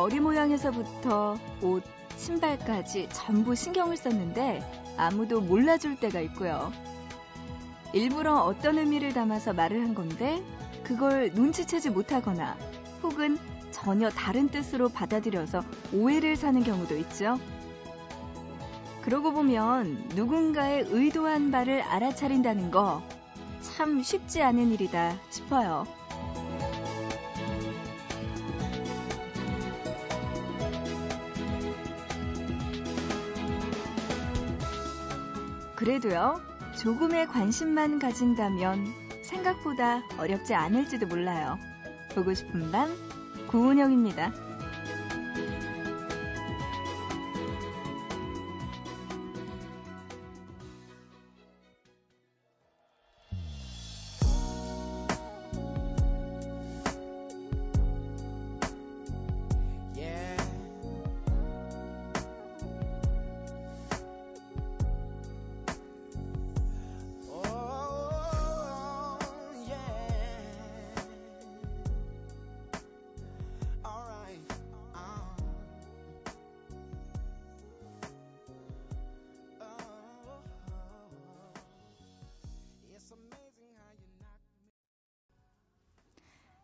머리 모양에서부터 옷, 신발까지 전부 신경을 썼는데 아무도 몰라줄 때가 있고요. 일부러 어떤 의미를 담아서 말을 한 건데 그걸 눈치채지 못하거나 혹은 전혀 다른 뜻으로 받아들여서 오해를 사는 경우도 있죠. 그러고 보면 누군가의 의도한 바를 알아차린다는 거 참 쉽지 않은 일이다 싶어요. 그래도요, 조금의 관심만 가진다면 생각보다 어렵지 않을지도 몰라요. 보고 싶은 밤, 구은영입니다.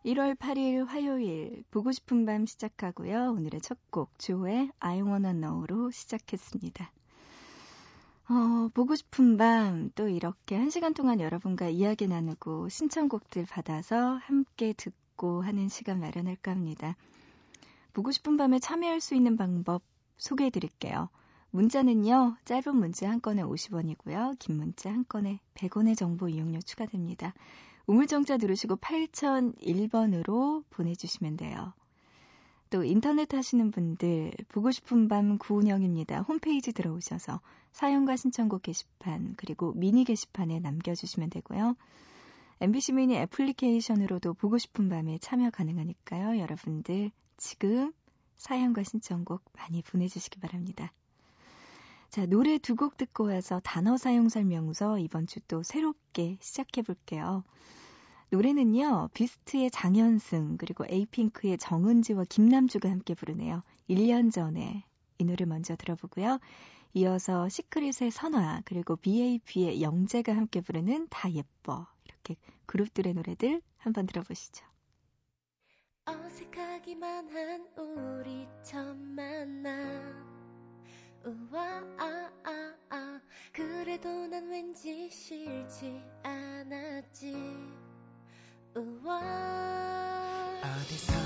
1월 8일 화요일 보고 싶은 밤 시작하고요. 오늘의 첫 곡 조의 I Wanna Know로 시작했습니다. 어, 보고 싶은 밤 또 이렇게 한 시간 동안 여러분과 이야기 나누고 신청곡들 받아서 함께 듣고 하는 시간 마련할까 합니다. 보고 싶은 밤에 참여할 수 있는 방법 소개해 드릴게요. 문자는요, 짧은 문자 한 건에 50원이고요. 긴 문자 한 건에 100원의 정보 이용료 추가됩니다. 우물정자 누르시고 8001번으로 보내주시면 돼요. 또 인터넷 하시는 분들 보고 싶은 밤 구운영입니다. 홈페이지 들어오셔서 사연과 신청곡 게시판 그리고 미니 게시판에 남겨주시면 되고요. MBC 미니 애플리케이션으로도 보고 싶은 밤에 참여 가능하니까요. 여러분들 지금 사연과 신청곡 많이 보내주시기 바랍니다. 자, 노래 두 곡 듣고 와서 단어 사용 설명서 이번 주 또 새롭게 시작해 볼게요. 노래는요, 비스트의 장현승, 그리고 에이핑크의 정은지와 김남주가 함께 부르네요. 1년 전에 이 노래 먼저 들어보고요. 이어서 시크릿의 선화, 그리고 BAP의 영재가 함께 부르는 다 예뻐. 이렇게 그룹들의 노래들 한번 들어보시죠. 어색하기만 한 우리 처음 만나 우와 아, 아, 아. 그래도 난 왠지 싫지 않았지 우와 어디선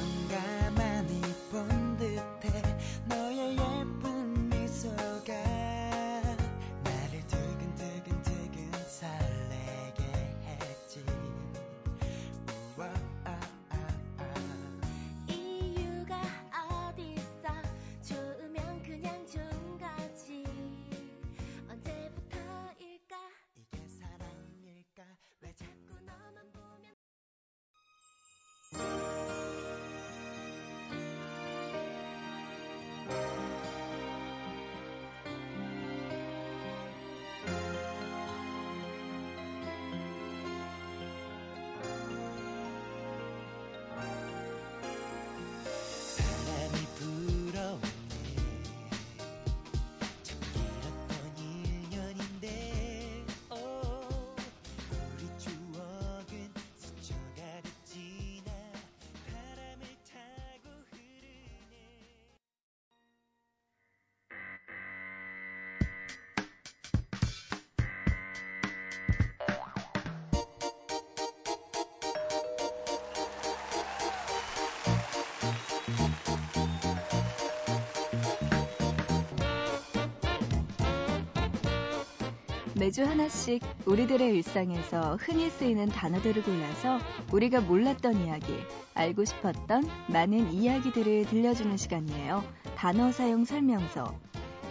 매주 하나씩 우리들의 일상에서 흔히 쓰이는 단어들을 골라서 우리가 몰랐던 이야기, 알고 싶었던 많은 이야기들을 들려주는 시간이에요. 단어 사용 설명서.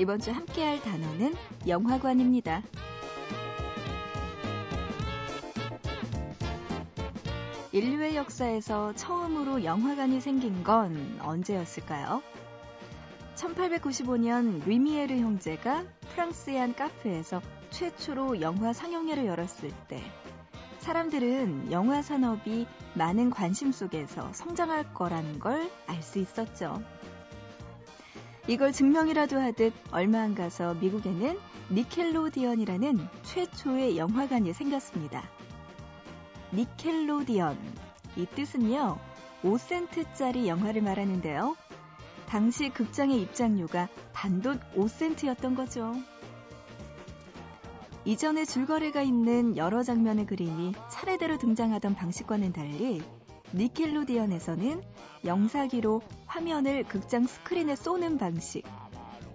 이번 주 함께할 단어는 영화관입니다. 인류의 역사에서 처음으로 영화관이 생긴 건 언제였을까요? 1895년 리미에르 형제가 프랑스의 한 카페에서 최초로 영화 상영회를 열었을 때 사람들은 영화 산업이 많은 관심 속에서 성장할 거라는 걸 알 수 있었죠. 이걸 증명이라도 하듯 얼마 안 가서 미국에는 니켈로디언이라는 최초의 영화관이 생겼습니다. 니켈로디언. 이 뜻은요, 5센트짜리 영화를 말하는데요. 당시 극장의 입장료가 단돈 5센트였던 거죠. 이전에 줄거리가 있는 여러 장면의 그림이 차례대로 등장하던 방식과는 달리 니켈로디언에서는 영사기로 화면을 극장 스크린에 쏘는 방식,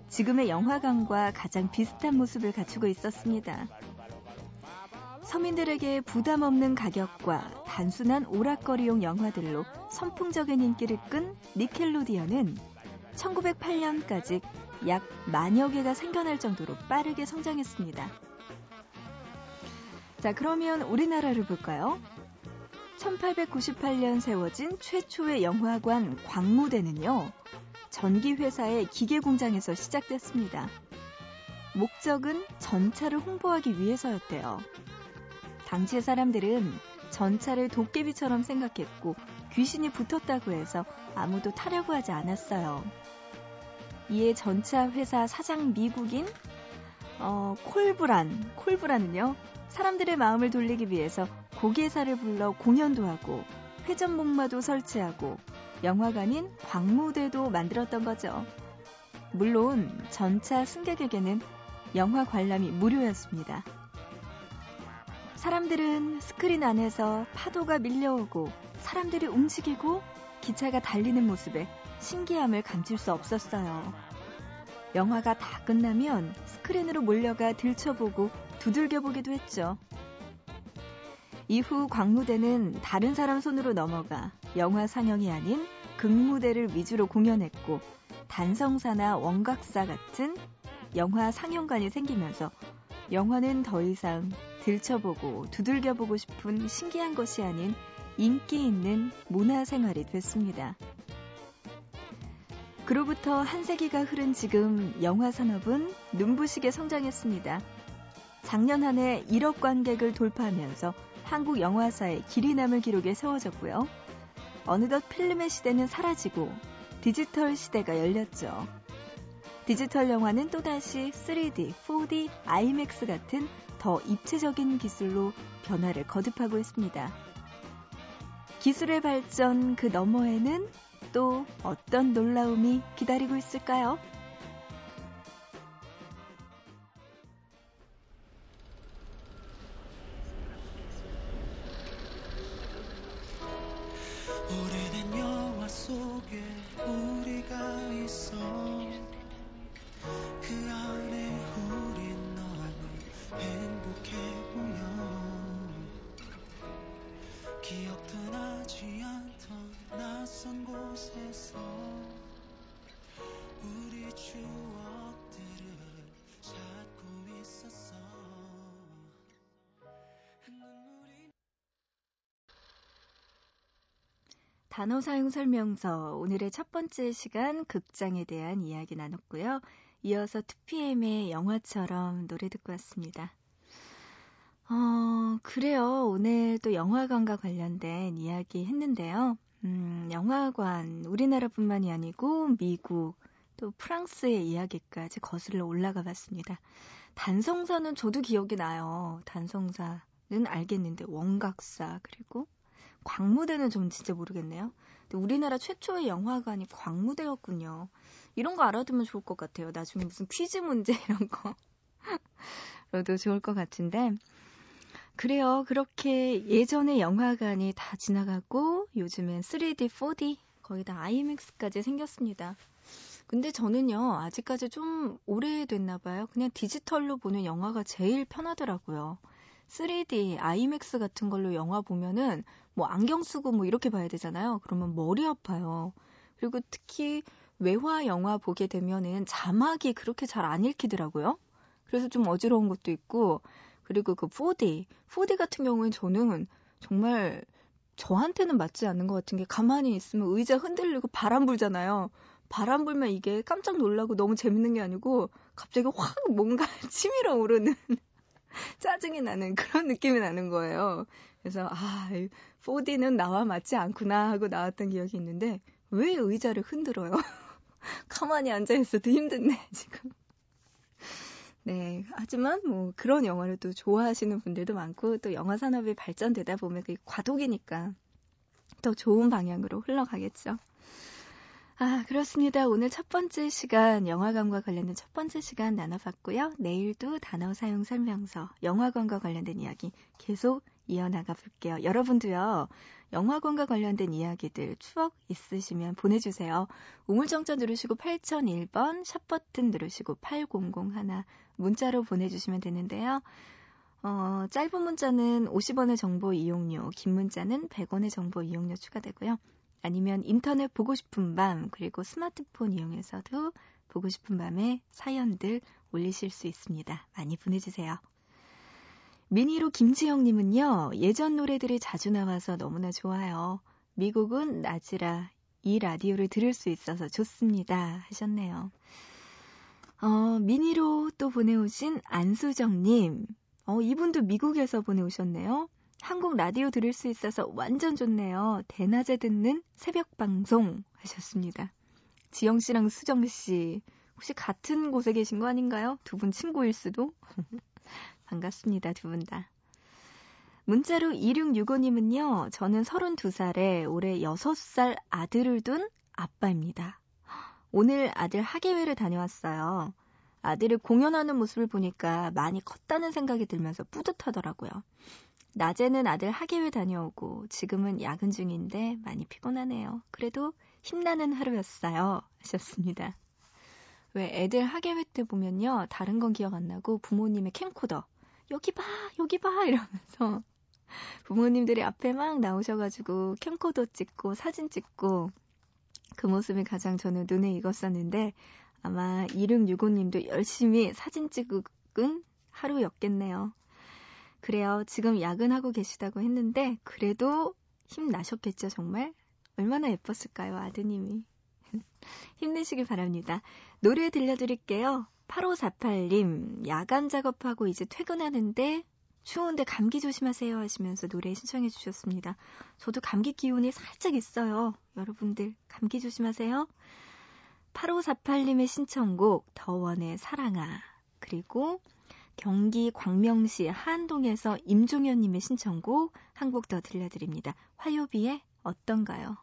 지금의 영화관과 가장 비슷한 모습을 갖추고 있었습니다. 서민들에게 부담 없는 가격과 단순한 오락거리용 영화들로 선풍적인 인기를 끈 니켈로디언은 1908년까지 약 만여 개가 생겨날 정도로 빠르게 성장했습니다. 자, 그러면 우리나라를 볼까요? 1898년 세워진 최초의 영화관 광무대는요, 전기회사의 기계공장에서 시작됐습니다. 목적은 전차를 홍보하기 위해서였대요. 당시의 사람들은 전차를 도깨비처럼 생각했고 귀신이 붙었다고 해서 아무도 타려고 하지 않았어요. 이에 전차 회사 사장 미국인 어, 콜브란, 콜브란은요, 사람들의 마음을 돌리기 위해서 고개사를 불러 공연도 하고 회전목마도 설치하고 영화관인 광무대도 만들었던 거죠. 물론 전차 승객에게는 영화 관람이 무료였습니다. 사람들은 스크린 안에서 파도가 밀려오고 사람들이 움직이고 기차가 달리는 모습에 신기함을 감출 수 없었어요. 영화가 다 끝나면 스크린으로 몰려가 들춰보고 두들겨보기도 했죠. 이후 광무대는 다른 사람 손으로 넘어가 영화 상영이 아닌 극무대를 위주로 공연했고 단성사나 원각사 같은 영화 상영관이 생기면서 영화는 더 이상 들춰보고 두들겨보고 싶은 신기한 것이 아닌 인기 있는 문화 생활이 됐습니다. 그로부터 한 세기가 흐른 지금 영화 산업은 눈부시게 성장했습니다. 작년 한 해 1억 관객을 돌파하면서 한국 영화사의 길이 남을 기록에 세워졌고요. 어느덧 필름의 시대는 사라지고 디지털 시대가 열렸죠. 디지털 영화는 또다시 3D, 4D, IMAX 같은 더 입체적인 기술로 변화를 거듭하고 있습니다. 기술의 발전 그 너머에는 또 어떤 놀라움이 기다리고 있을까요? 단어 사용 설명서 오늘의 첫 번째 시간 극장에 대한 이야기 나눴고요. 이어서 2PM의 영화처럼 노래 듣고 왔습니다. 어, 그래요. 오늘 또 영화관과 관련된 이야기 했는데요. 음, 영화관, 우리나라뿐만이 아니고 미국, 또 프랑스의 이야기까지 거슬러 올라가 봤습니다. 단성사는 저도 기억이 나요. 단성사는 알겠는데, 원각사, 그리고 광무대는 좀 진짜 모르겠네요. 근데 우리나라 최초의 영화관이 광무대였군요. 이런 거 알아두면 좋을 것 같아요. 나중에 무슨 퀴즈 문제 이런 거. 로도 좋을 것 같은데. 그래요. 그렇게 예전에 영화관이 다 지나가고 요즘엔 3D, 4D 거의 다 IMAX까지 생겼습니다. 근데 저는요, 아직까지 좀 오래됐나 봐요. 그냥 디지털로 보는 영화가 제일 편하더라고요. 3D, IMAX 같은 걸로 영화 보면은 뭐 안경 쓰고 뭐 이렇게 봐야 되잖아요. 그러면 머리 아파요. 그리고 특히 외화 영화 보게 되면은 자막이 그렇게 잘 안 읽히더라고요. 그래서 좀 어지러운 것도 있고, 그리고 그 4D, 4D 같은 경우는 저는 정말 저한테는 맞지 않는 것 같은 게 가만히 있으면 의자 흔들리고 바람 불잖아요. 바람 불면 이게 깜짝 놀라고 너무 재밌는 게 아니고 갑자기 확 뭔가 치밀어 오르는 짜증이 나는 그런 느낌이 나는 거예요. 그래서 아 4D는 나와 맞지 않구나 하고 나왔던 기억이 있는데 왜 의자를 흔들어요? 가만히 앉아 있어도 힘든데, 지금. 네. 하지만 뭐 그런 영화를 또 좋아하시는 분들도 많고 또 영화 산업이 발전되다 보면 그게 과도기니까 더 좋은 방향으로 흘러가겠죠. 아, 그렇습니다. 오늘 첫 번째 시간, 영화관과 관련된 첫 번째 시간 나눠봤고요. 내일도 단어 사용 설명서, 영화관과 관련된 이야기 계속 이어나가 볼게요. 여러분도요, 영화관과 관련된 이야기들, 추억 있으시면 보내주세요. 우물정자 누르시고 8001번, 샵버튼 누르시고 8001 문자로 보내주시면 되는데요. 어, 짧은 문자는 50원의 정보 이용료, 긴 문자는 100원의 정보 이용료 추가되고요. 아니면 인터넷 보고 싶은 밤, 그리고 스마트폰 이용해서도 보고 싶은 밤에 사연들 올리실 수 있습니다. 많이 보내주세요. 미니로 김지영님은요, 예전 노래들이 자주 나와서 너무나 좋아요. 미국은 낮이라 이 라디오를 들을 수 있어서 좋습니다. 하셨네요. 어, 미니로 또 보내오신 안수정님. 어, 이분도 미국에서 보내오셨네요. 한국 라디오 들을 수 있어서 완전 좋네요. 대낮에 듣는 새벽 방송 하셨습니다. 지영 씨랑 수정 씨 혹시 같은 곳에 계신 거 아닌가요? 두 분 친구일 수도. 반갑습니다. 두 분 다. 문자로 2665님은요. 저는 32살에 올해 6살 아들을 둔 아빠입니다. 오늘 아들 학예회를 다녀왔어요. 아들을 공연하는 모습을 보니까 많이 컸다는 생각이 들면서 뿌듯하더라고요. 낮에는 아들 학예회 다녀오고 지금은 야근 중인데 많이 피곤하네요. 그래도 힘나는 하루였어요. 하셨습니다. 왜 애들 학예회 때 보면요. 다른 건 기억 안 나고 부모님의 캠코더 여기 봐 여기 봐 이러면서 부모님들이 앞에 막 나오셔가지고 캠코더 찍고 사진 찍고 그 모습이 가장 저는 눈에 익었었는데 아마 2665님도 열심히 사진 찍은 하루였겠네요. 그래요. 지금 야근하고 계시다고 했는데 그래도 힘 나셨겠죠, 정말? 얼마나 예뻤을까요, 아드님이. 힘내시길 바랍니다. 노래 들려드릴게요. 8548님, 야간 작업하고 이제 퇴근하는데 추운데 감기 조심하세요 하시면서 노래 신청해 주셨습니다. 저도 감기 기운이 살짝 있어요. 여러분들 감기 조심하세요. 8548님의 신청곡 더원의 사랑아 그리고 경기 광명시 한동에서 임종현님의 신청곡 한 곡 더 들려드립니다. 화요비의 어떤가요?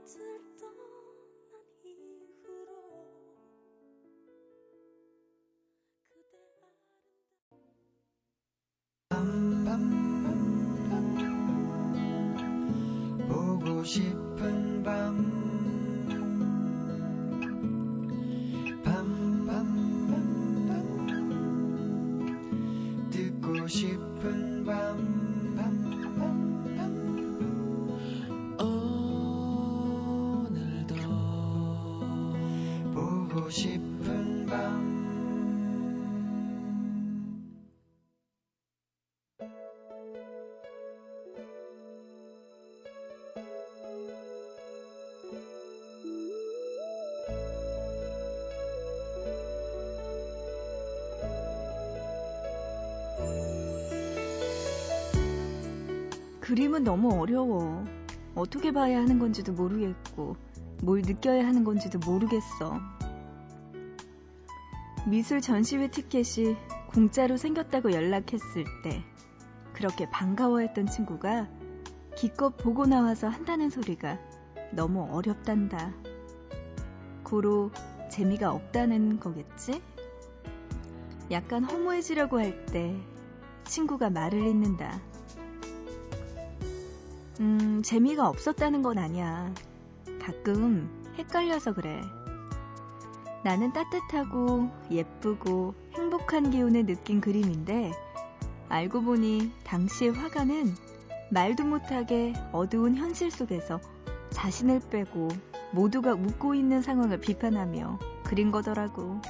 곁을 떠난 이후로 그대 아름다운 보고 싶 그림은 너무 어려워. 어떻게 봐야 하는 건지도 모르겠고, 뭘 느껴야 하는 건지도 모르겠어. 미술 전시회 티켓이 공짜로 생겼다고 연락했을 때, 그렇게 반가워했던 친구가 기껏 보고 나와서 한다는 소리가 너무 어렵단다. 고로 재미가 없다는 거겠지? 약간 허무해지려고 할 때 친구가 말을 잇는다. 음, 재미가 없었다는 건 아니야. 가끔 헷갈려서 그래. 나는 따뜻하고 예쁘고 행복한 기운을 느낀 그림인데 알고 보니 당시의 화가는 말도 못하게 어두운 현실 속에서 자신을 빼고 모두가 웃고 있는 상황을 비판하며 그린 거더라고.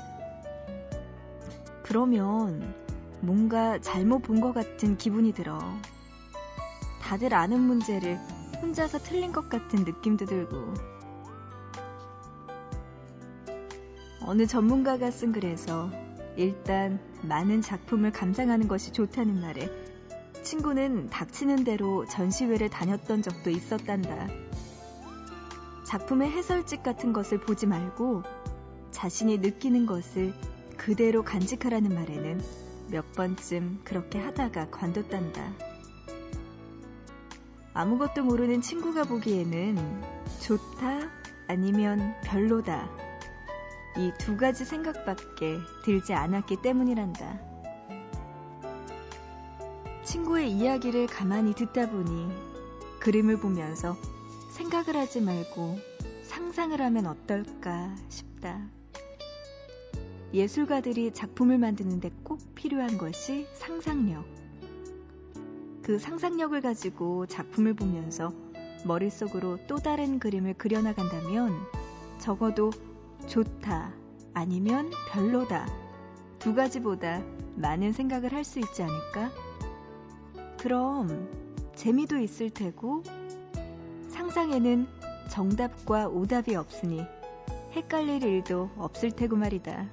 그러면 뭔가 잘못 본 것 같은 기분이 들어. 다들 아는 문제를 혼자서 틀린 것 같은 느낌도 들고. 어느 전문가가 쓴 글에서 일단 많은 작품을 감상하는 것이 좋다는 말에 친구는 닥치는 대로 전시회를 다녔던 적도 있었단다. 작품의 해설집 같은 것을 보지 말고 자신이 느끼는 것을 그대로 간직하라는 말에는 몇 번쯤 그렇게 하다가 관뒀단다. 아무것도 모르는 친구가 보기에는 좋다 아니면 별로다 이 두 가지 생각밖에 들지 않았기 때문이란다. 친구의 이야기를 가만히 듣다 보니 그림을 보면서 생각을 하지 말고 상상을 하면 어떨까 싶다. 예술가들이 작품을 만드는데 꼭 필요한 것이 상상력. 그 상상력을 가지고 작품을 보면서 머릿속으로 또 다른 그림을 그려나간다면 적어도 좋다, 아니면 별로다. 두 가지보다 많은 생각을 할 수 있지 않을까? 그럼 재미도 있을 테고 상상에는 정답과 오답이 없으니 헷갈릴 일도 없을 테고 말이다.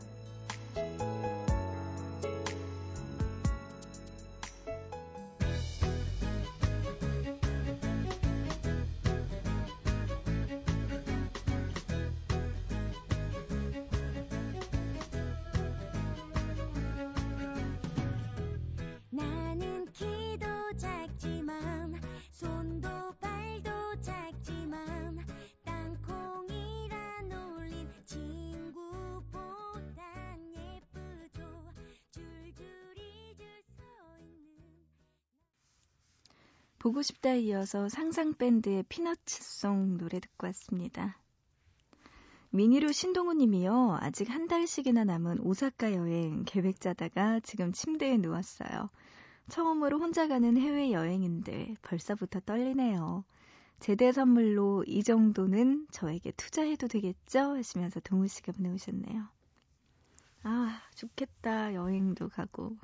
보고 싶다 이어서 상상밴드의 피너츠송 노래 듣고 왔습니다. 미니로 신동우 님이요. 아직 한 달씩이나 남은 오사카 여행 계획 짜다가 지금 침대에 누웠어요. 처음으로 혼자 가는 해외 여행인데 벌써부터 떨리네요. 제대 선물로 이 정도는 저에게 투자해도 되겠죠? 하시면서 동우 씨가 보내오셨네요. 아, 좋겠다. 여행도 가고.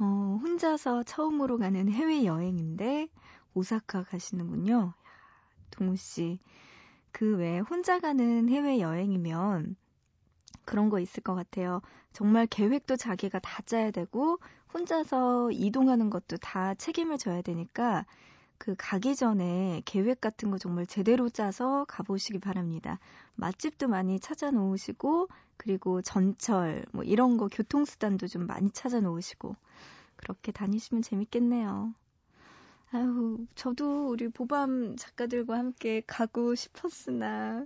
어, 혼자서 처음으로 가는 해외 여행인데 오사카 가시는군요. 동우 씨. 그 외에 혼자 가는 해외 여행이면 그런 거 있을 것 같아요. 정말 계획도 자기가 다 짜야 되고 혼자서 이동하는 것도 다 책임을 져야 되니까 그 가기 전에 계획 같은 거 정말 제대로 짜서 가보시기 바랍니다. 맛집도 많이 찾아 놓으시고 그리고 전철 뭐 이런 거 교통수단도 좀 많이 찾아 놓으시고 그렇게 다니시면 재밌겠네요. 아유, 저도 우리 보밤 작가들과 함께 가고 싶었으나,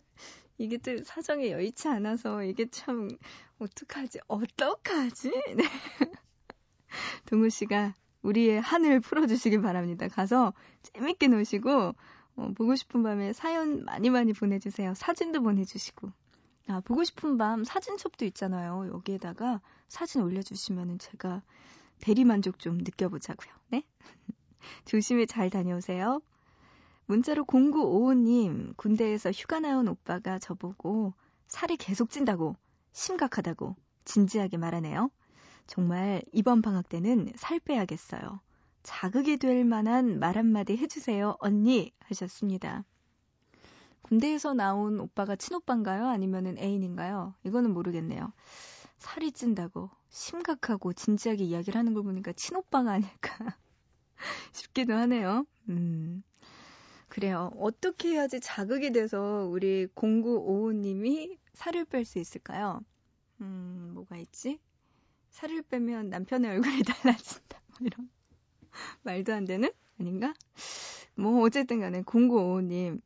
이게 또 사정이 여의치 않아서 이게 참, 어떡하지? 어떡하지? 네. 동우 씨가 우리의 한을 풀어주시길 바랍니다. 가서 재밌게 노시고, 어, 보고 싶은 밤에 사연 많이 많이 보내주세요. 사진도 보내주시고. 아, 보고 싶은 밤 사진첩도 있잖아요. 여기에다가 사진 올려주시면은 제가 대리만족 좀 느껴보자고요. 네? 조심히 잘 다녀오세요. 문자로 0955님, 군대에서 휴가 나온 오빠가 저보고 살이 계속 찐다고, 심각하다고, 진지하게 말하네요. 정말 이번 방학 때는 살 빼야겠어요. 자극이 될 만한 말 한마디 해주세요, 언니! 하셨습니다. 군대에서 나온 오빠가 친오빠인가요? 아니면 애인인가요? 이거는 모르겠네요. 살이 찐다고 심각하고 진지하게 이야기를 하는 걸 보니까 친오빠가 아닐까 싶기도 하네요. 음. 그래요. 어떻게 해야지 자극이 돼서 우리 0955님이 살을 뺄 수 있을까요? 음, 뭐가 있지? 살을 빼면 남편의 얼굴이 달라진다. 뭐 이런. 말도 안 되는? 아닌가? 뭐, 어쨌든 간에 0955님.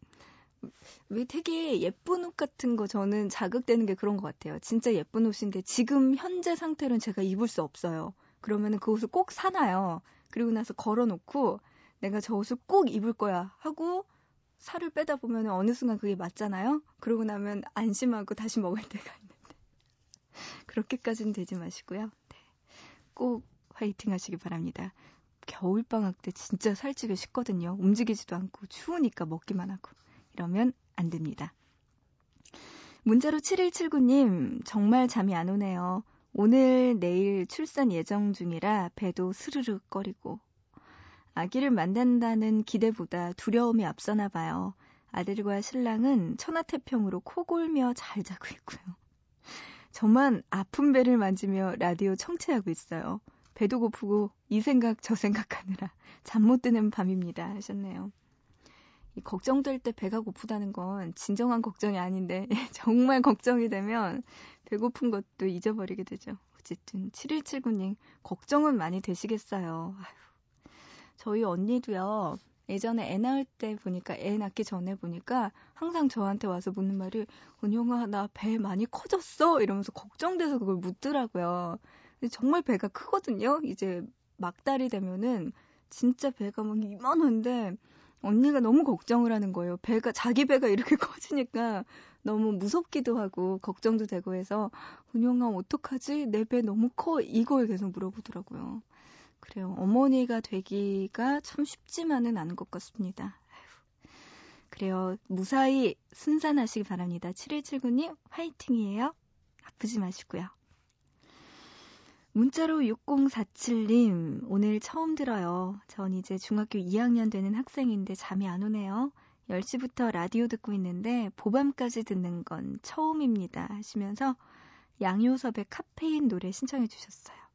왜 되게 예쁜 옷 같은 거 저는 자극되는 게 그런 것 같아요. 진짜 예쁜 옷인데 지금 현재 상태로는 제가 입을 수 없어요. 그러면은 그 옷을 꼭 사놔요. 그리고 나서 걸어놓고 내가 저 옷을 꼭 입을 거야 하고 살을 빼다 보면 어느 순간 그게 맞잖아요. 그러고 나면 안심하고 다시 먹을 때가 있는데 그렇게까지는 되지 마시고요. 네. 꼭 화이팅 하시기 바랍니다. 겨울방학 때 진짜 살찌기 쉽거든요. 움직이지도 않고 추우니까 먹기만 하고 이러면 안 됩니다. 문자로 7179님 정말 잠이 안 오네요. 오늘 내일 출산 예정 중이라 배도 스르륵 거리고 아기를 만난다는 기대보다 두려움이 앞서나 봐요. 아들과 신랑은 천하태평으로 코골며 잘 자고 있고요. 저만 아픈 배를 만지며 라디오 청취하고 있어요. 배도 고프고 이 생각 저 생각하느라 잠 못 드는 밤입니다 하셨네요. 이 걱정될 때 배가 고프다는 건 진정한 걱정이 아닌데 정말 걱정이 되면 배고픈 것도 잊어버리게 되죠. 어쨌든 7179님 걱정은 많이 되시겠어요. 아휴, 저희 언니도요. 예전에 애 낳을 때 보니까 애 낳기 전에 보니까 항상 저한테 와서 묻는 말이 은영아 나 배 많이 커졌어 이러면서 걱정돼서 그걸 묻더라고요. 정말 배가 크거든요. 이제 막달이 되면은 진짜 배가 막 이만한데 언니가 너무 걱정을 하는 거예요. 배가 자기 배가 이렇게 커지니까 너무 무섭기도 하고 걱정도 되고 해서 은영아 어떡하지? 내 배 너무 커 이걸 계속 물어보더라고요. 그래요. 어머니가 되기가 참 쉽지만은 않은 것 같습니다. 그래요. 무사히 순산하시기 바랍니다. 7179님, 화이팅이에요. 아프지 마시고요. 문자로 6047님, 오늘 처음 들어요. 전 이제 중학교 2학년 되는 학생인데 잠이 안 오네요. 10시부터 라디오 듣고 있는데 보밤까지 듣는 건 처음입니다. 하시면서 양효섭의 카페인 노래 신청해 주셨어요.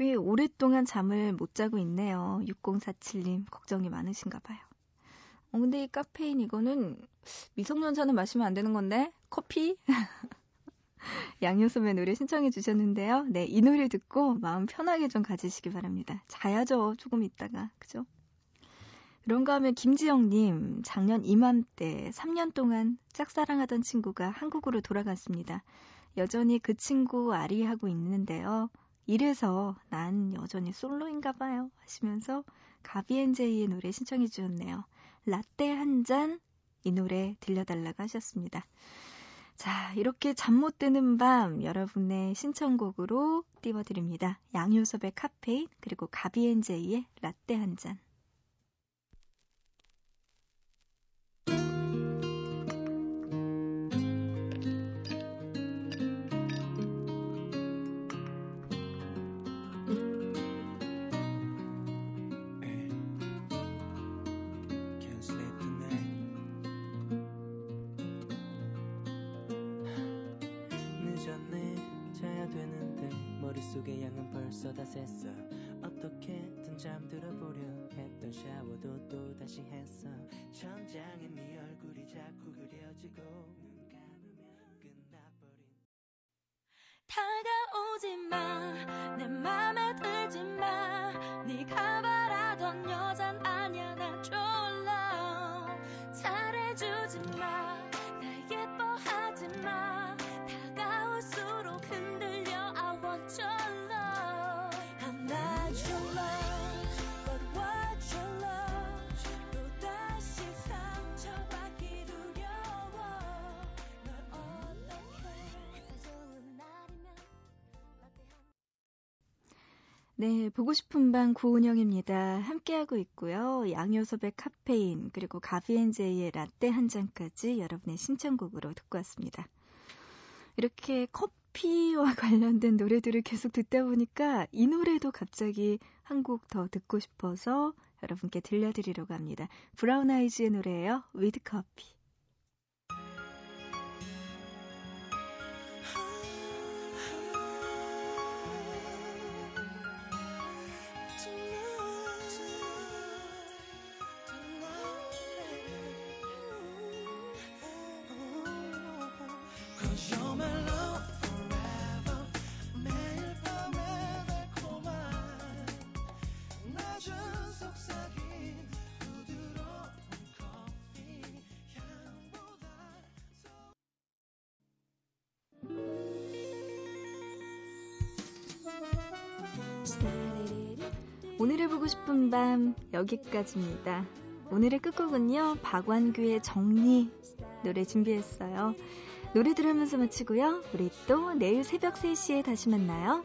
꽤 오랫동안 잠을 못 자고 있네요. 6047님, 걱정이 많으신가 봐요. 어, 근데 이 카페인 이거는 미성년자는 마시면 안 되는 건데? 커피? 양효섭의 노래 신청해 주셨는데요. 네, 이 노래 듣고 마음 편하게 좀 가지시기 바랍니다. 자야죠, 조금 있다가. 그죠? 그런가 하면 김지영님, 작년 이맘때 3년 동안 짝사랑하던 친구가 한국으로 돌아갔습니다. 여전히 그 친구 아리하고 있는데요. 이래서 난 여전히 솔로인가 봐요. 하시면서 가비앤제이의 노래 신청해 주셨네요. 라떼 한 잔 이 노래 들려달라고 하셨습니다. 자, 이렇게 잠 못 드는 밤 여러분의 신청곡으로 띄워드립니다. 양효섭의 카페인 그리고 가비앤제이의 라떼 한 잔. 양은 벌써 다 샜어. 어떻게든 잠들어 보려 했던 샤워도 또 다시 했어. 천장에 네 얼굴이 자꾸 그려지고 눈 감으면 끝나버린 다가오지 마 네, 보고 싶은 방 구은영입니다. 함께하고 있고요. 양요섭의 카페인, 그리고 가비앤제이의 라떼 한 잔까지 여러분의 신청곡으로 듣고 왔습니다. 이렇게 커피와 관련된 노래들을 계속 듣다 보니까 이 노래도 갑자기 한 곡 더 듣고 싶어서 여러분께 들려드리려고 합니다. 브라운 아이즈의 노래예요. With Coffee. 싶은 밤 여기까지입니다. 오늘의 끝곡은요. 박완규의 정리 노래 준비했어요. 노래 들으면서 마치고요. 우리 또 내일 새벽 3시에 다시 만나요.